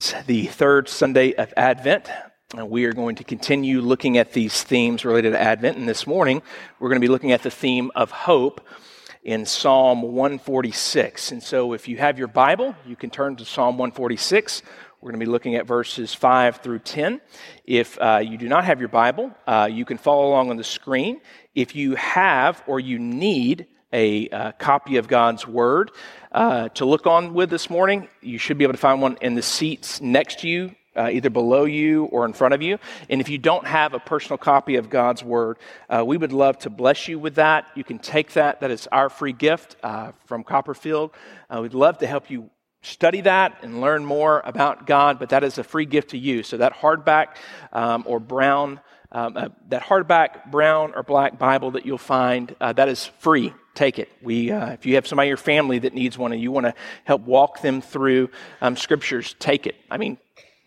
It's the third Sunday of Advent. And we are going to continue looking at these themes related to Advent. And this morning, we're going to be looking at the theme of hope in Psalm 146. And so, if you have your Bible, you can turn to Psalm 146. We're going to be looking at verses 5 through 10. If uh, you do not have your Bible, uh, you can follow along on the screen. If you have or you need a uh, copy of God's Word uh, to look on with this morning. You should be able to find one in the seats next to you, uh, either below you or in front of you. And if you don't have a personal copy of God's Word, uh, we would love to bless you with that. You can take that. That is our free gift uh, from Copperfield. Uh, we'd love to help you study that and learn more about God, but that is a free gift to you. So that hardback um, or brown, um, that hardback brown or black Bible that you'll find, that is free take it. We, uh, if you have somebody in your family that needs one and you want to help walk them through um, scriptures, take it. I mean,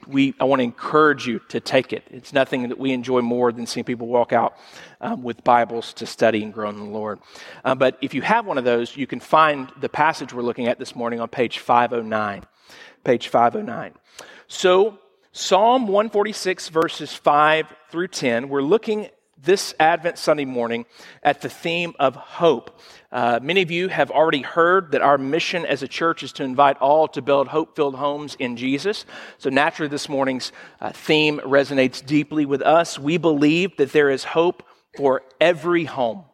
we, I want to encourage you to take it. It's nothing that we enjoy more than seeing people walk out um, with Bibles to study and grow in the Lord. Uh, but if you have one of those, you can find the passage we're looking at this morning on page 509. Page 509. So, Psalm 146, verses 5 through 10, we're looking this Advent Sunday morning at the theme of hope. Uh, many of you have already heard that our mission as a church is to invite all to build hope filled homes in Jesus. So, naturally, this morning's uh, theme resonates deeply with us. We believe that there is hope for every home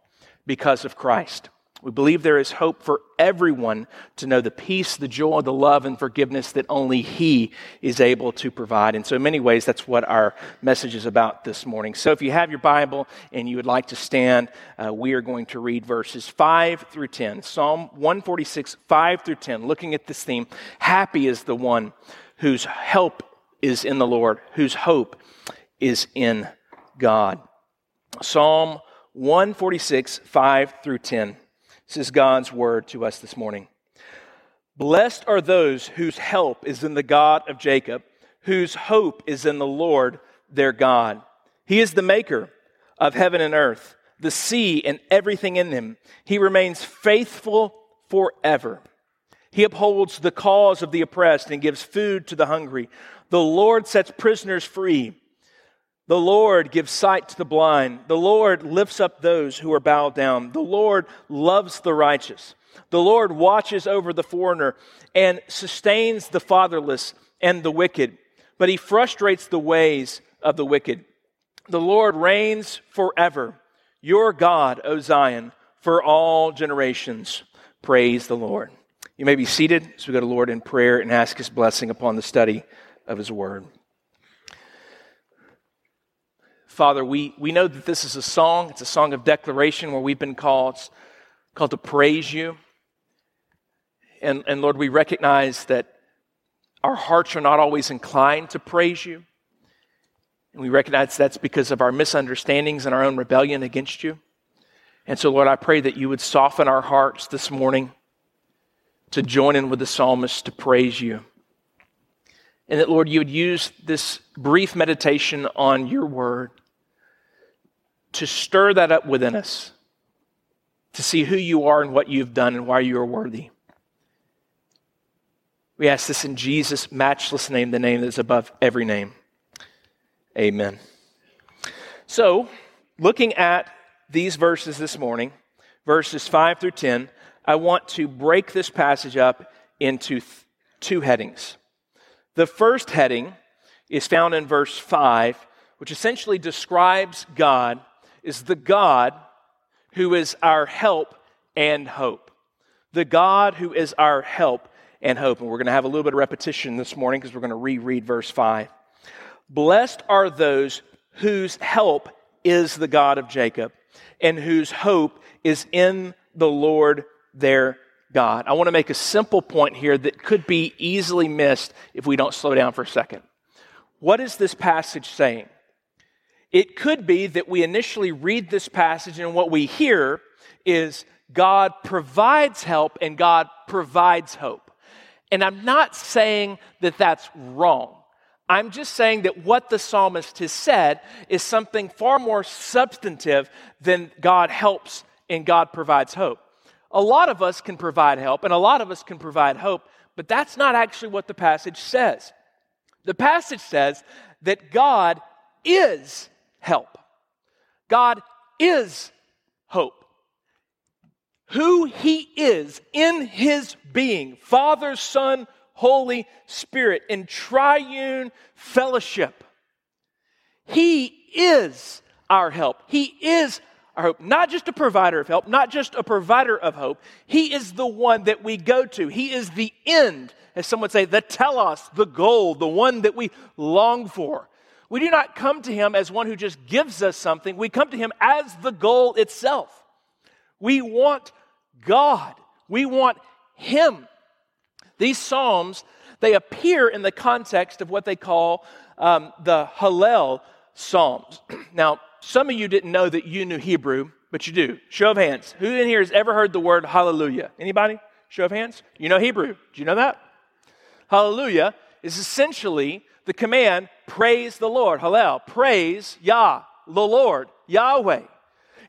because of Christ. We believe there is hope for everyone to know the peace, the joy, the love, and forgiveness that only He is able to provide. And so, in many ways, that's what our message is about this morning. So, if you have your Bible and you would like to stand, uh, we are going to read verses 5 through 10. Psalm 146, 5 through 10, looking at this theme Happy is the one whose help is in the Lord, whose hope is in God. Psalm 146, 5 through 10. This is God's word to us this morning. Blessed are those whose help is in the God of Jacob, whose hope is in the Lord their God. He is the maker of heaven and earth, the sea and everything in them. He remains faithful forever. He upholds the cause of the oppressed and gives food to the hungry. The Lord sets prisoners free. The Lord gives sight to the blind. The Lord lifts up those who are bowed down. The Lord loves the righteous. The Lord watches over the foreigner and sustains the fatherless and the wicked, but he frustrates the ways of the wicked. The Lord reigns forever. Your God, O Zion, for all generations. Praise the Lord. You may be seated as we go to Lord in prayer and ask his blessing upon the study of his word. Father, we, we know that this is a song. It's a song of declaration where we've been called, called to praise you. And, and Lord, we recognize that our hearts are not always inclined to praise you. And we recognize that's because of our misunderstandings and our own rebellion against you. And so, Lord, I pray that you would soften our hearts this morning to join in with the psalmist to praise you. And that, Lord, you would use this brief meditation on your word to stir that up within us, to see who you are and what you've done and why you are worthy. We ask this in Jesus' matchless name, the name that is above every name. Amen. So, looking at these verses this morning, verses 5 through 10, I want to break this passage up into th- two headings. The first heading is found in verse 5, which essentially describes God is the God who is our help and hope. The God who is our help and hope. And we're going to have a little bit of repetition this morning because we're going to reread verse 5. Blessed are those whose help is the God of Jacob and whose hope is in the Lord their God. I want to make a simple point here that could be easily missed if we don't slow down for a second. What is this passage saying? It could be that we initially read this passage and what we hear is God provides help and God provides hope. And I'm not saying that that's wrong. I'm just saying that what the psalmist has said is something far more substantive than God helps and God provides hope. A lot of us can provide help and a lot of us can provide hope, but that's not actually what the passage says. The passage says that God is help. God is hope. Who He is in His being, Father, Son, Holy Spirit, in triune fellowship. He is our help. He is our hope. Not just a provider of help, not just a provider of hope. He is the one that we go to. He is the end, as some would say, the telos, the goal, the one that we long for. We do not come to him as one who just gives us something. We come to him as the goal itself. We want God. We want him. These psalms, they appear in the context of what they call um, the Hallel psalms. now, some of you didn't know that you knew Hebrew, but you do. Show of hands. Who in here has ever heard the word hallelujah? Anybody? Show of hands. You know Hebrew. Do you know that? Hallelujah is essentially the command praise the Lord. Hallel. Praise Yah, the Lord, Yahweh.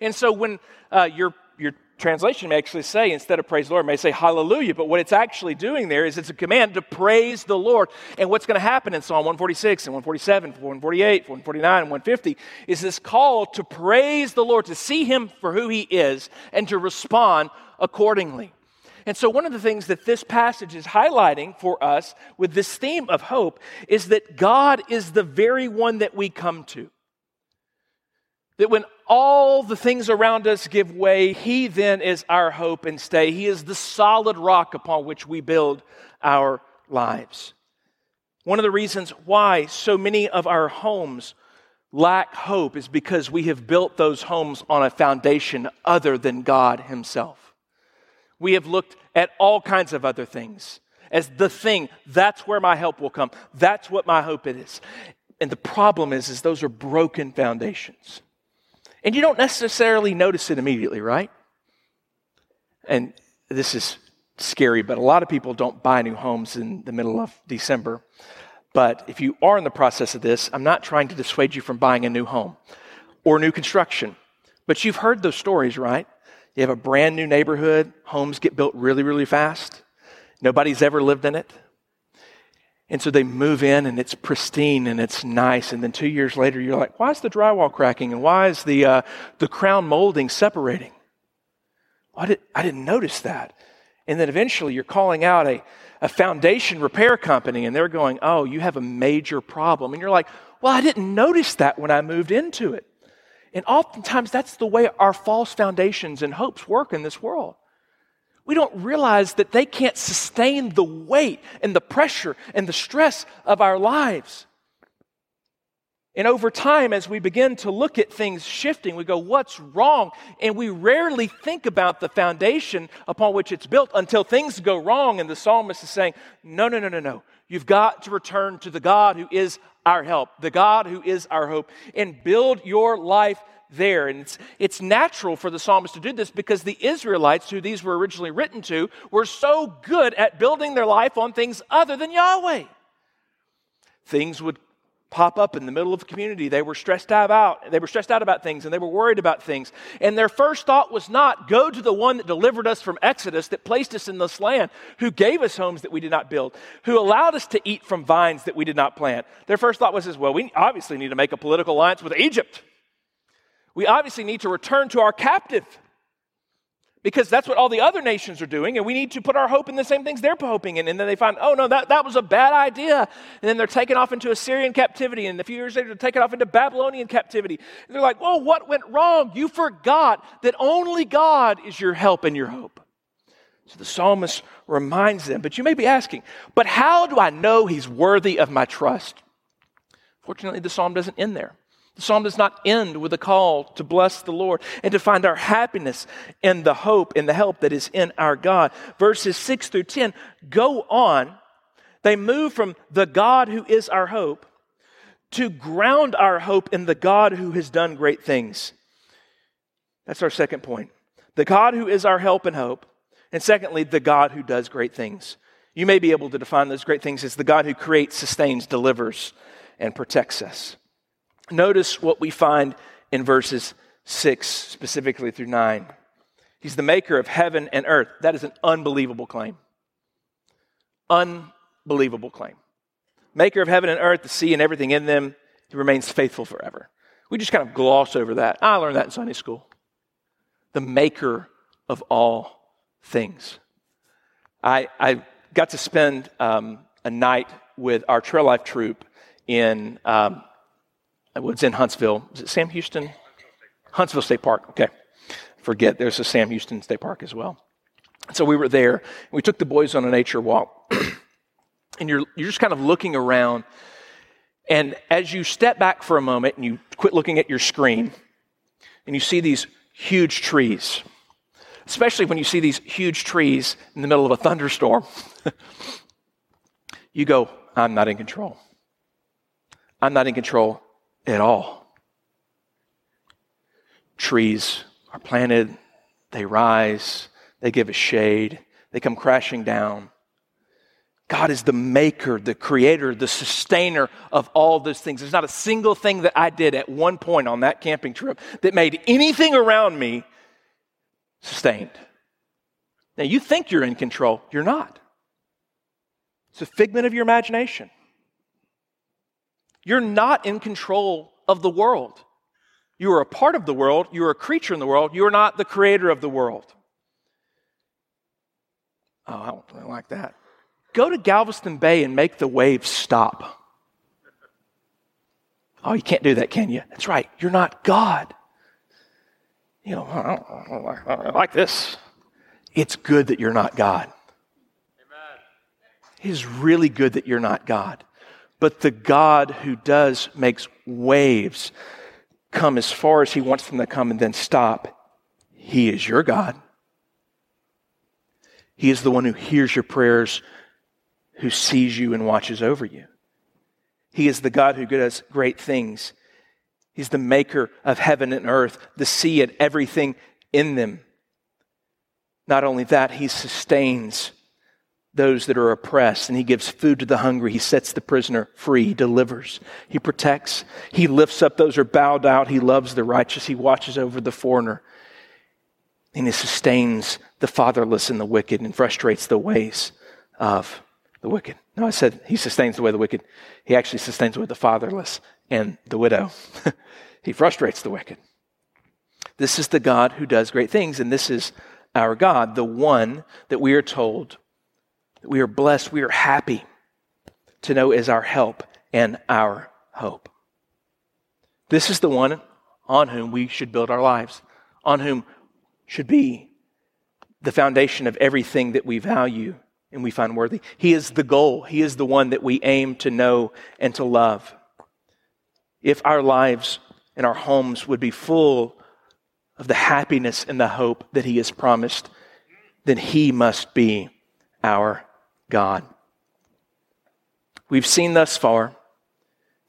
And so when uh, your, your translation may actually say, instead of praise the Lord, may say hallelujah. But what it's actually doing there is it's a command to praise the Lord. And what's going to happen in Psalm 146 and 147, 148, 149, and 150 is this call to praise the Lord, to see him for who he is, and to respond accordingly. And so, one of the things that this passage is highlighting for us with this theme of hope is that God is the very one that we come to. That when all the things around us give way, He then is our hope and stay. He is the solid rock upon which we build our lives. One of the reasons why so many of our homes lack hope is because we have built those homes on a foundation other than God Himself. We have looked at all kinds of other things as the thing. That's where my help will come. That's what my hope is. And the problem is, is those are broken foundations. And you don't necessarily notice it immediately, right? And this is scary, but a lot of people don't buy new homes in the middle of December. But if you are in the process of this, I'm not trying to dissuade you from buying a new home or new construction. But you've heard those stories, right? You have a brand new neighborhood, homes get built really, really fast. Nobody's ever lived in it. And so they move in and it's pristine and it's nice. And then two years later, you're like, why is the drywall cracking? And why is the, uh, the crown molding separating? Well, I, did, I didn't notice that. And then eventually you're calling out a, a foundation repair company and they're going, oh, you have a major problem. And you're like, well, I didn't notice that when I moved into it. And oftentimes that's the way our false foundations and hopes work in this world we don't realize that they can't sustain the weight and the pressure and the stress of our lives. And over time, as we begin to look at things shifting, we go, What's wrong? And we rarely think about the foundation upon which it's built until things go wrong. And the psalmist is saying, No, no, no, no, no. You've got to return to the God who is our help, the God who is our hope, and build your life there. And it's, it's natural for the psalmist to do this because the Israelites, who these were originally written to, were so good at building their life on things other than Yahweh. Things would pop up in the middle of the community. They were stressed out about, they were stressed out about things and they were worried about things. And their first thought was not go to the one that delivered us from Exodus, that placed us in this land, who gave us homes that we did not build, who allowed us to eat from vines that we did not plant. Their first thought was as well, we obviously need to make a political alliance with Egypt we obviously need to return to our captive because that's what all the other nations are doing, and we need to put our hope in the same things they're hoping in. And then they find, oh no, that, that was a bad idea. And then they're taken off into Assyrian captivity, and a few years later, they're taken off into Babylonian captivity. And they're like, whoa, what went wrong? You forgot that only God is your help and your hope. So the psalmist reminds them, but you may be asking, but how do I know he's worthy of my trust? Fortunately, the psalm doesn't end there. The psalm does not end with a call to bless the Lord and to find our happiness in the hope and the help that is in our God. Verses 6 through 10 go on. They move from the God who is our hope to ground our hope in the God who has done great things. That's our second point. The God who is our help and hope. And secondly, the God who does great things. You may be able to define those great things as the God who creates, sustains, delivers, and protects us. Notice what we find in verses 6, specifically through 9. He's the maker of heaven and earth. That is an unbelievable claim. Unbelievable claim. maker of heaven and earth, the sea, and everything in them. He remains faithful forever. We just kind of gloss over that. I learned that in Sunday school. The maker of all things. I, I got to spend um, a night with our Trail Life troop in um, Uh, what's in Huntsville. Is it Sam Houston? Huntsville State Park. Okay. Forget there's a Sam Houston State Park as well. So we were there. We took the boys on a nature walk. and you're, you're just kind of looking around. And as you step back for a moment and you quit looking at your screen, and you see these huge trees, especially when you see these huge trees in the middle of a thunderstorm, you go, I'm not in control. I'm not in control at all. Trees are planted, they rise, they give us shade, they come crashing down. God is the maker, the creator, the sustainer of all those things. There's not a single thing that I did at one point on that camping trip that made anything around me sustained. Now, you think you're in control, you're not. It's a figment of your imagination. You're not in control of the world. You are a part of the world, you are a creature in the world, you are not the creator of the world. Oh, I don't really like that. Go to Galveston Bay and make the waves stop. Oh, you can't do that, can you? That's right. You're not God. You know, I, don't, I, don't, I like this. It's good that you're not God. Amen. It is really good that you're not God. But the God who does makes waves come as far as he wants them to come and then stop. He is your God. He is the one who hears your prayers, who sees you and watches over you. He is the God who does great things. He's the maker of heaven and earth, the sea and everything in them. Not only that, He sustains those that are oppressed and He gives food to the hungry. He sets the prisoner free. He delivers. He protects. He lifts up those who are bowed out. He loves the righteous. He watches over the foreigner. And He sustains the fatherless and the wicked and frustrates the ways of the wicked. No, I said he sustains the way of the wicked. He actually sustains the way of the fatherless and the widow. he frustrates the wicked. This is the God who does great things, and this is our God, the one that we are told we are blessed, we are happy to know is our help and our hope. This is the one on whom we should build our lives, on whom should be the foundation of everything that we value and we find worthy. He is the goal, He is the one that we aim to know and to love. If our lives and our homes would be full of the happiness and the hope that He has promised, then He must be our God. We've seen thus far,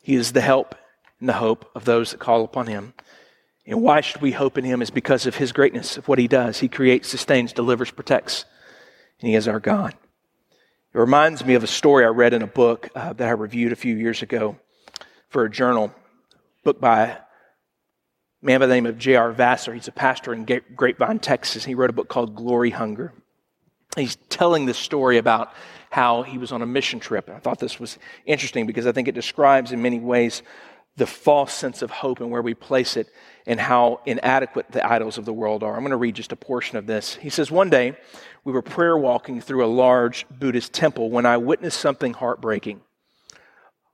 He is the help and the hope of those that call upon Him. And why should we hope in Him? Is because of His greatness, of what He does. He creates, sustains, delivers, protects, and He is our God. It reminds me of a story I read in a book uh, that I reviewed a few years ago for a journal, book by a man by the name of J.R. Vassar. He's a pastor in Grapevine, Texas. He wrote a book called Glory Hunger. He's telling this story about how he was on a mission trip. And I thought this was interesting because I think it describes in many ways the false sense of hope and where we place it and how inadequate the idols of the world are. I'm going to read just a portion of this. He says, One day, we were prayer walking through a large Buddhist temple when I witnessed something heartbreaking.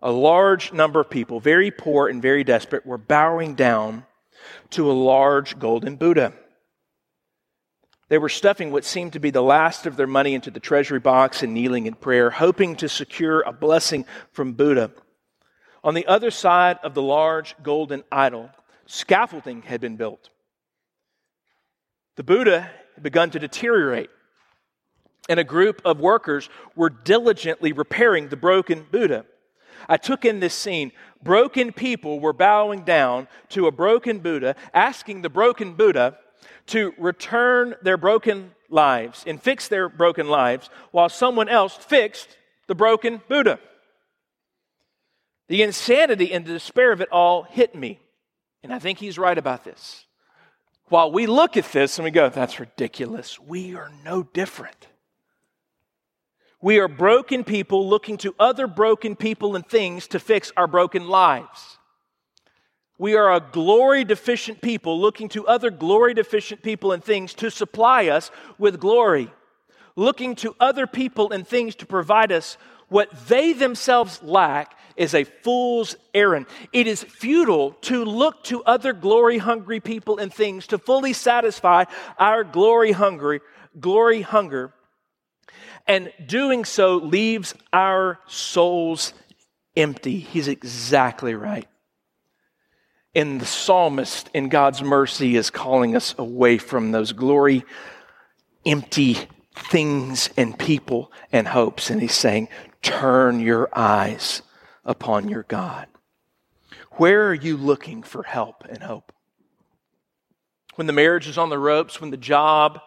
A large number of people, very poor and very desperate, were bowing down to a large golden Buddha. They were stuffing what seemed to be the last of their money into the treasury box and kneeling in prayer, hoping to secure a blessing from Buddha. On the other side of the large golden idol, scaffolding had been built. The Buddha had begun to deteriorate and a group of workers were diligently repairing the broken Buddha. I took in this scene. Broken people were bowing down to a broken Buddha, asking the broken Buddha to return their broken lives and fix their broken lives while someone else fixed the broken Buddha. The insanity and the despair of it all hit me. And I think he's right about this. While we look at this and we go, that's ridiculous, we are no different. We are broken people looking to other broken people and things to fix our broken lives. We are a glory deficient people looking to other glory deficient people and things to supply us with glory, looking to other people and things to provide us what they themselves lack is a fool's errand. It is futile to look to other glory hungry people and things to fully satisfy our glory hungry, glory hunger. And doing so leaves our souls empty. He's exactly right. And the psalmist, in God's mercy, is calling us away from those glory empty things and people and hopes. And he's saying, turn your eyes upon your God. Where are you looking for help and hope? When the marriage is on the ropes, when the job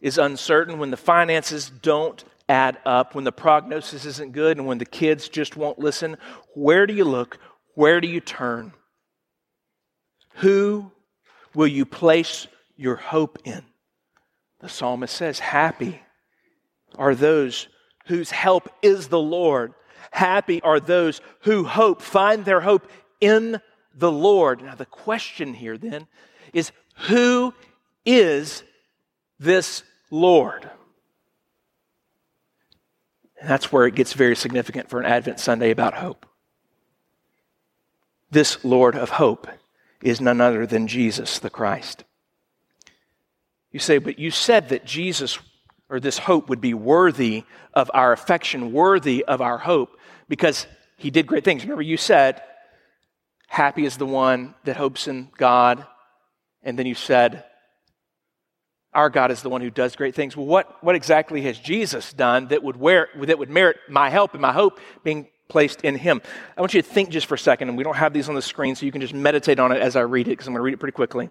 is uncertain, when the finances don't add up, when the prognosis isn't good, and when the kids just won't listen, where do you look? Where do you turn? Who will you place your hope in? The psalmist says, Happy are those whose help is the Lord. Happy are those who hope, find their hope in the Lord. Now, the question here then is who is this Lord? And that's where it gets very significant for an Advent Sunday about hope. This Lord of hope is none other than Jesus the Christ. You say, but you said that Jesus or this hope would be worthy of our affection, worthy of our hope, because he did great things. Remember, you said, Happy is the one that hopes in God. And then you said, Our God is the one who does great things. Well, what, what exactly has Jesus done that would, wear, that would merit my help and my hope being placed in him? I want you to think just for a second, and we don't have these on the screen, so you can just meditate on it as I read it, because I'm going to read it pretty quickly.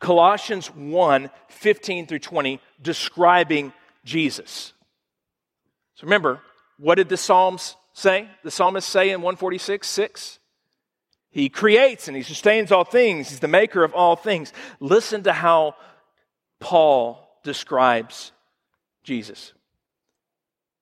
Colossians 1 15 through 20, describing Jesus. So remember, what did the Psalms say? The psalmist say in 146 6? He creates and he sustains all things. He's the maker of all things. Listen to how Paul describes Jesus.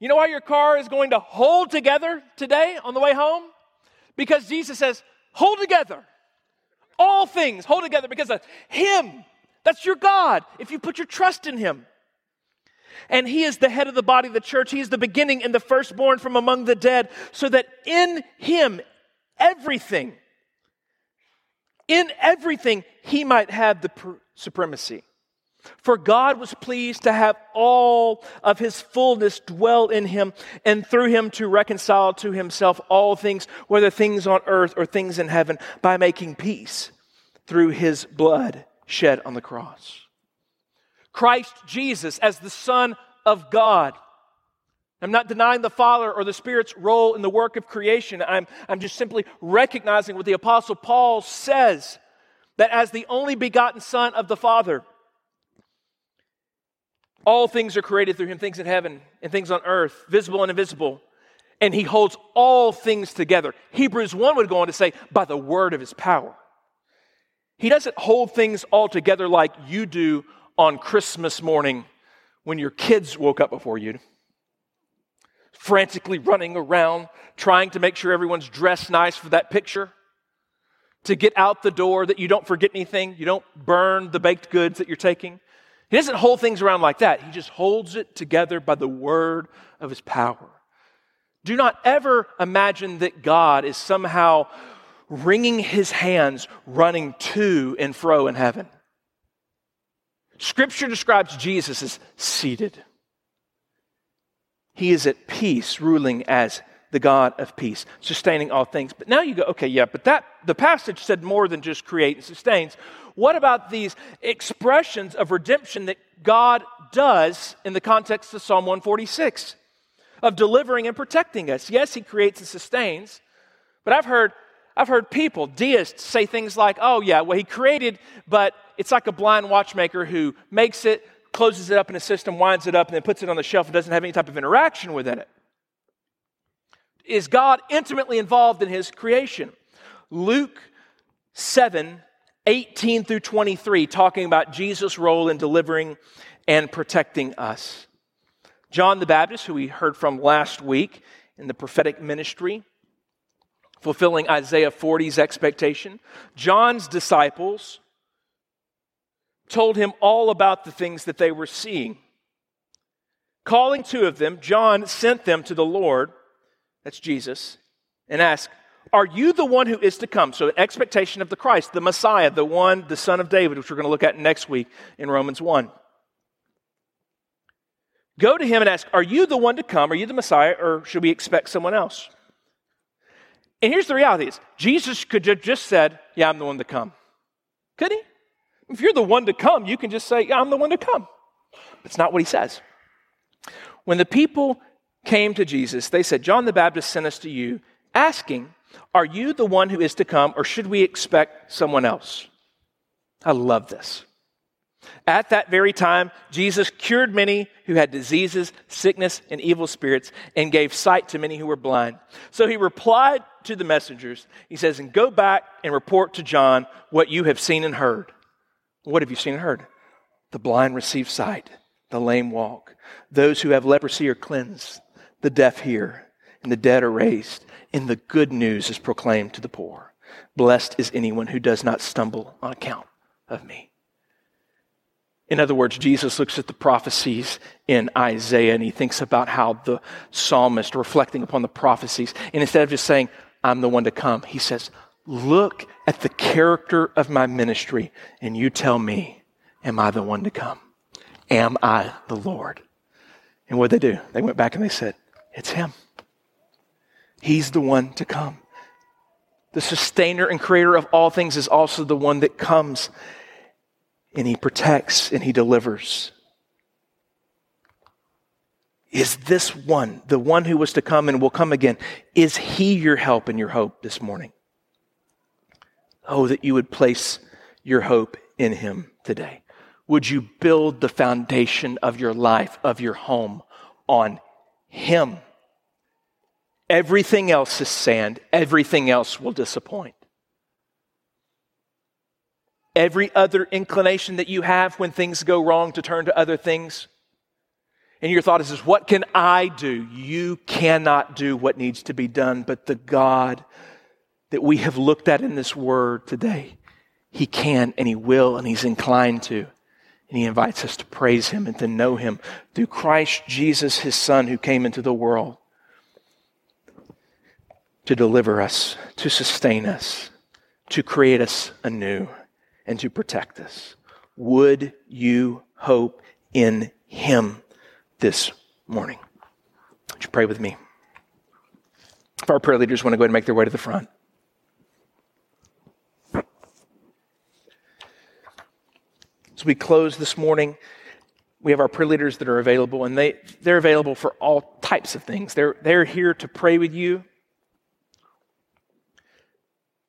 You know why your car is going to hold together today on the way home? Because Jesus says, hold together all things hold together because of Him. That's your God if you put your trust in Him. And He is the head of the body of the church. He is the beginning and the firstborn from among the dead, so that in Him, everything, in everything, He might have the supremacy. For God was pleased to have all of his fullness dwell in him, and through him to reconcile to himself all things, whether things on earth or things in heaven, by making peace through his blood shed on the cross. Christ Jesus as the Son of God. I'm not denying the Father or the Spirit's role in the work of creation. I'm, I'm just simply recognizing what the Apostle Paul says that as the only begotten Son of the Father, all things are created through him, things in heaven and things on earth, visible and invisible. And he holds all things together. Hebrews 1 would go on to say, by the word of his power. He doesn't hold things all together like you do on Christmas morning when your kids woke up before you, frantically running around, trying to make sure everyone's dressed nice for that picture, to get out the door that you don't forget anything, you don't burn the baked goods that you're taking. He doesn't hold things around like that. He just holds it together by the word of his power. Do not ever imagine that God is somehow wringing his hands, running to and fro in heaven. Scripture describes Jesus as seated. He is at peace, ruling as the God of peace, sustaining all things. But now you go, okay, yeah, but that the passage said more than just create and sustains. What about these expressions of redemption that God does in the context of Psalm 146? of delivering and protecting us. Yes, He creates and sustains, but I've heard, I've heard people, deists, say things like, oh, yeah, well, He created, but it's like a blind watchmaker who makes it, closes it up in a system, winds it up, and then puts it on the shelf and doesn't have any type of interaction within it. Is God intimately involved in His creation? Luke 7 18 through 23, talking about Jesus' role in delivering and protecting us. John the Baptist, who we heard from last week in the prophetic ministry, fulfilling Isaiah 40's expectation. John's disciples told him all about the things that they were seeing. Calling two of them, John sent them to the Lord, that's Jesus, and asked, are you the one who is to come? So, expectation of the Christ, the Messiah, the one, the Son of David, which we're going to look at next week in Romans 1. Go to him and ask, Are you the one to come? Are you the Messiah, or should we expect someone else? And here's the reality is Jesus could have just said, Yeah, I'm the one to come. Could he? If you're the one to come, you can just say, Yeah, I'm the one to come. That's not what he says. When the people came to Jesus, they said, John the Baptist sent us to you, asking, are you the one who is to come, or should we expect someone else? I love this. At that very time, Jesus cured many who had diseases, sickness, and evil spirits, and gave sight to many who were blind. So he replied to the messengers. He says, And go back and report to John what you have seen and heard. What have you seen and heard? The blind receive sight, the lame walk, those who have leprosy are cleansed, the deaf hear, and the dead are raised and the good news is proclaimed to the poor. Blessed is anyone who does not stumble on account of me. In other words, Jesus looks at the prophecies in Isaiah and he thinks about how the psalmist reflecting upon the prophecies, and instead of just saying, I'm the one to come, he says, Look at the character of my ministry, and you tell me, Am I the one to come? Am I the Lord? And what did they do? They went back and they said, It's him. He's the one to come. The sustainer and creator of all things is also the one that comes and he protects and he delivers. Is this one, the one who was to come and will come again, is he your help and your hope this morning? Oh, that you would place your hope in him today. Would you build the foundation of your life, of your home on him? Everything else is sand. Everything else will disappoint. Every other inclination that you have when things go wrong to turn to other things, and your thought is, is, what can I do? You cannot do what needs to be done, but the God that we have looked at in this word today, He can and He will and He's inclined to. And He invites us to praise Him and to know Him through Christ Jesus, His Son, who came into the world to deliver us, to sustain us, to create us anew, and to protect us. Would you hope in Him this morning? Would you pray with me? If our prayer leaders want to go ahead and make their way to the front. As we close this morning, we have our prayer leaders that are available, and they, they're available for all types of things. They're, they're here to pray with you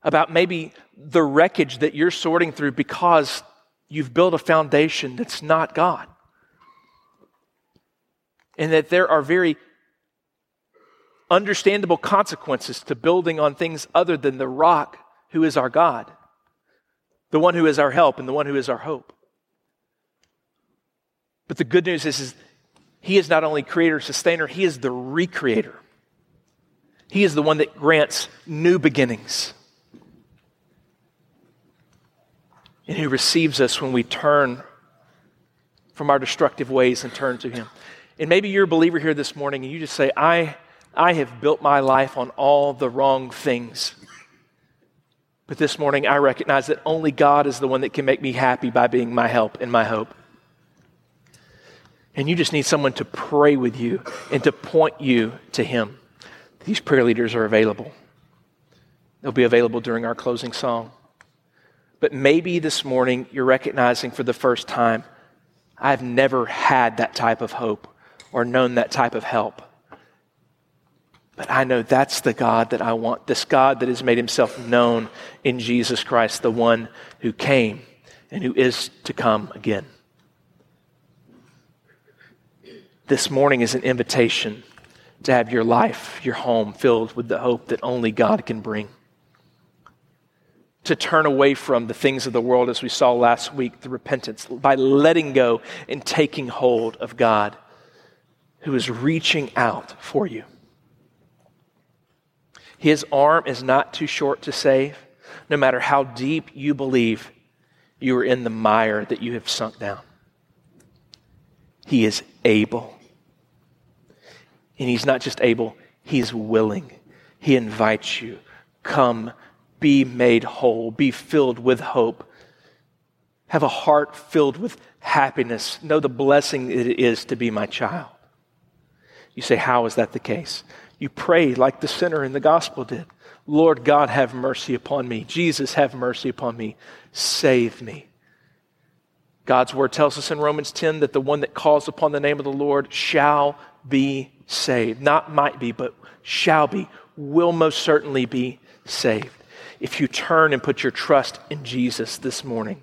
about maybe the wreckage that you're sorting through because you've built a foundation that's not God. And that there are very understandable consequences to building on things other than the rock who is our God, the one who is our help, and the one who is our hope. But the good news is, is He is not only creator, sustainer, He is the recreator. He is the one that grants new beginnings. And who receives us when we turn from our destructive ways and turn to Him. And maybe you're a believer here this morning and you just say, I, I have built my life on all the wrong things. But this morning, I recognize that only God is the one that can make me happy by being my help and my hope. And you just need someone to pray with you and to point you to Him. These prayer leaders are available. They'll be available during our closing song. But maybe this morning you're recognizing for the first time, I've never had that type of hope or known that type of help. But I know that's the God that I want, this God that has made himself known in Jesus Christ, the one who came and who is to come again. This morning is an invitation to have your life, your home filled with the hope that only God can bring. To turn away from the things of the world, as we saw last week, the repentance, by letting go and taking hold of God, who is reaching out for you. His arm is not too short to save, no matter how deep you believe you are in the mire that you have sunk down. He is able. And He's not just able, He's willing. He invites you. Come, be made whole, be filled with hope. Have a heart filled with happiness. Know the blessing it is to be my child. You say, How is that the case? You pray like the sinner in the gospel did Lord God, have mercy upon me. Jesus, have mercy upon me. Save me. God's word tells us in Romans 10 that the one that calls upon the name of the Lord shall be saved. Not might be, but shall be, will most certainly be saved. If you turn and put your trust in Jesus this morning.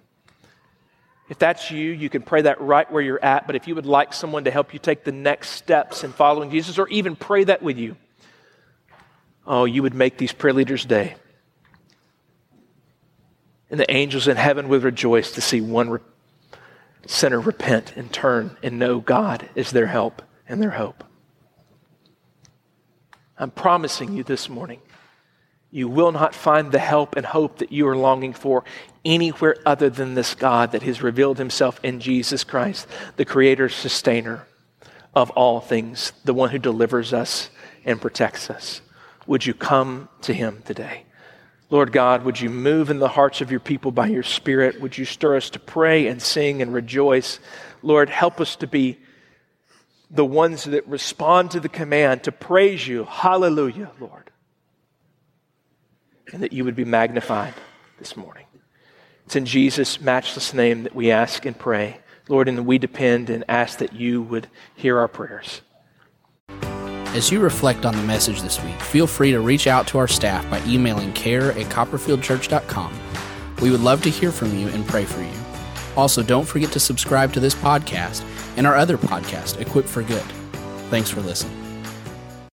If that's you, you can pray that right where you're at. But if you would like someone to help you take the next steps in following Jesus, or even pray that with you, oh, you would make these prayer leaders' day. And the angels in heaven would rejoice to see one re- sinner repent and turn and know God is their help and their hope. I'm promising you this morning, you will not find the help and hope that you are longing for anywhere other than this God that has revealed himself in Jesus Christ, the creator, sustainer of all things, the one who delivers us and protects us. Would you come to him today? Lord God, would you move in the hearts of your people by your Spirit? Would you stir us to pray and sing and rejoice? Lord, help us to be the ones that respond to the command to praise you. Hallelujah, Lord. And that you would be magnified this morning. It's in Jesus' matchless name that we ask and pray. Lord, and we depend and ask that you would hear our prayers. As you reflect on the message this week, feel free to reach out to our staff by emailing care at copperfieldchurch.com. We would love to hear from you and pray for you. Also, don't forget to subscribe to this podcast and our other podcast, Equipped for Good. Thanks for listening.